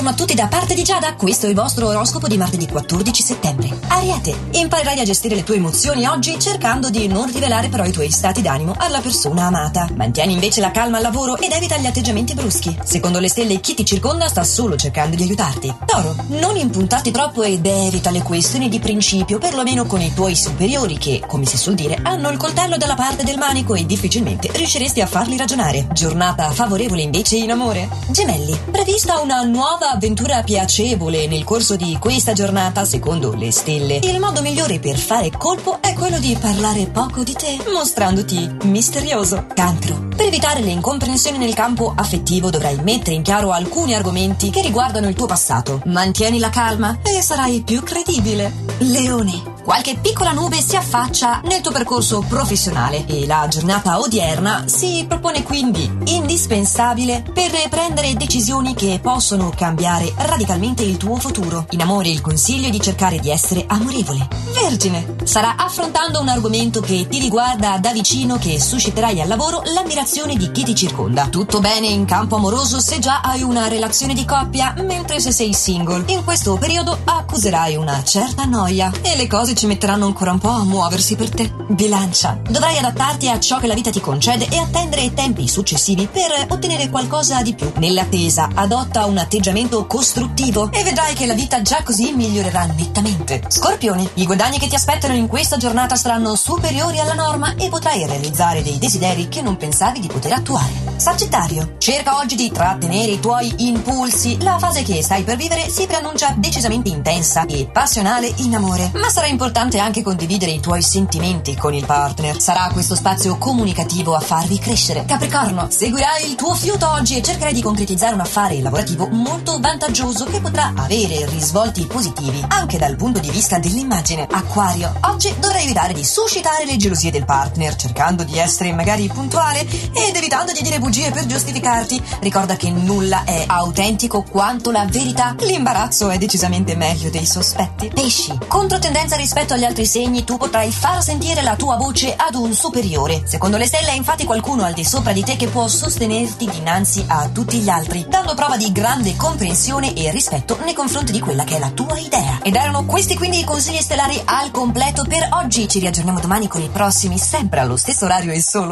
buongiorno a tutti da parte di Giada. Questo è il vostro oroscopo di martedì 14 settembre. Ariete, imparerai a gestire le tue emozioni oggi cercando di non rivelare però i tuoi stati d'animo alla persona amata. Mantieni invece la calma al lavoro ed evita gli atteggiamenti bruschi. Secondo le stelle, chi ti circonda sta solo cercando di aiutarti. Toro, non impuntarti troppo ed evita le questioni di principio, perlomeno con i tuoi superiori che, come si suol dire, hanno il coltello dalla parte del manico e difficilmente riusciresti a farli ragionare. Giornata favorevole invece in amore. Gemelli, prevista una nuova avventura piacevole nel corso di questa giornata, secondo le stelle. Il modo migliore per fare colpo è quello di parlare poco di te, mostrandoti misterioso. Cancro. Per evitare le incomprensioni nel campo affettivo dovrai mettere in chiaro alcuni argomenti che riguardano il tuo passato. Mantieni la calma e sarai più credibile. Leone. Qualche piccola nube si affaccia nel tuo percorso professionale e la giornata odierna si propone quindi indispensabile per prendere decisioni che possono cambiare radicalmente il tuo futuro. In amore il consiglio è di cercare di essere amorevole. Vergine, sarà affrontando un argomento che ti riguarda da vicino che susciterai al lavoro l'ammirazione di chi ti circonda. Tutto bene in campo amoroso se già hai una relazione di coppia, mentre se sei single. In questo periodo accuserai una certa noia e le cose ci metteranno ancora un po' a muoversi per te. Bilancia. Dovrai adattarti a ciò che la vita ti concede e attendere i tempi successivi per ottenere qualcosa di più. Nell'attesa, adotta un atteggiamento costruttivo e vedrai che la vita già così migliorerà nettamente. Scorpione. I guadagni che ti aspettano in questa giornata saranno superiori alla norma e potrai realizzare dei desideri che non pensavi di poter attuare. Sagittario. Cerca oggi di trattenere i tuoi impulsi. La fase che stai per vivere si preannuncia decisamente intensa e passionale in amore, ma sarà importante anche condividere i tuoi sentimenti con il partner. Sarà questo spazio comunicativo a farvi crescere. Capricorno, seguirai il tuo fiuto oggi e cercherai di concretizzare un affare lavorativo molto vantaggioso che potrà avere risvolti positivi anche dal punto di vista dell'immagine. Acquario, oggi dovrai evitare di suscitare le gelosie del partner, cercando di essere magari puntuale ed evitando di dire bugie per giustificarti. Ricorda che nulla è autentico quanto la verità. L'imbarazzo è decisamente meglio dei sospetti. Pesci, controtendenza rispetto agli altri segni, tu potrai far sentire la tua voce ad un superiore. Secondo le stelle è infatti qualcuno al di sopra di te che può sostenerti dinanzi a tutti gli altri, dando prova di grande comprensione e rispetto nei confronti di quella che è la tua idea. Ed erano questi quindi i consigli stellari al completo per oggi. Ci riaggiorniamo domani con i prossimi, sempre allo stesso orario e solo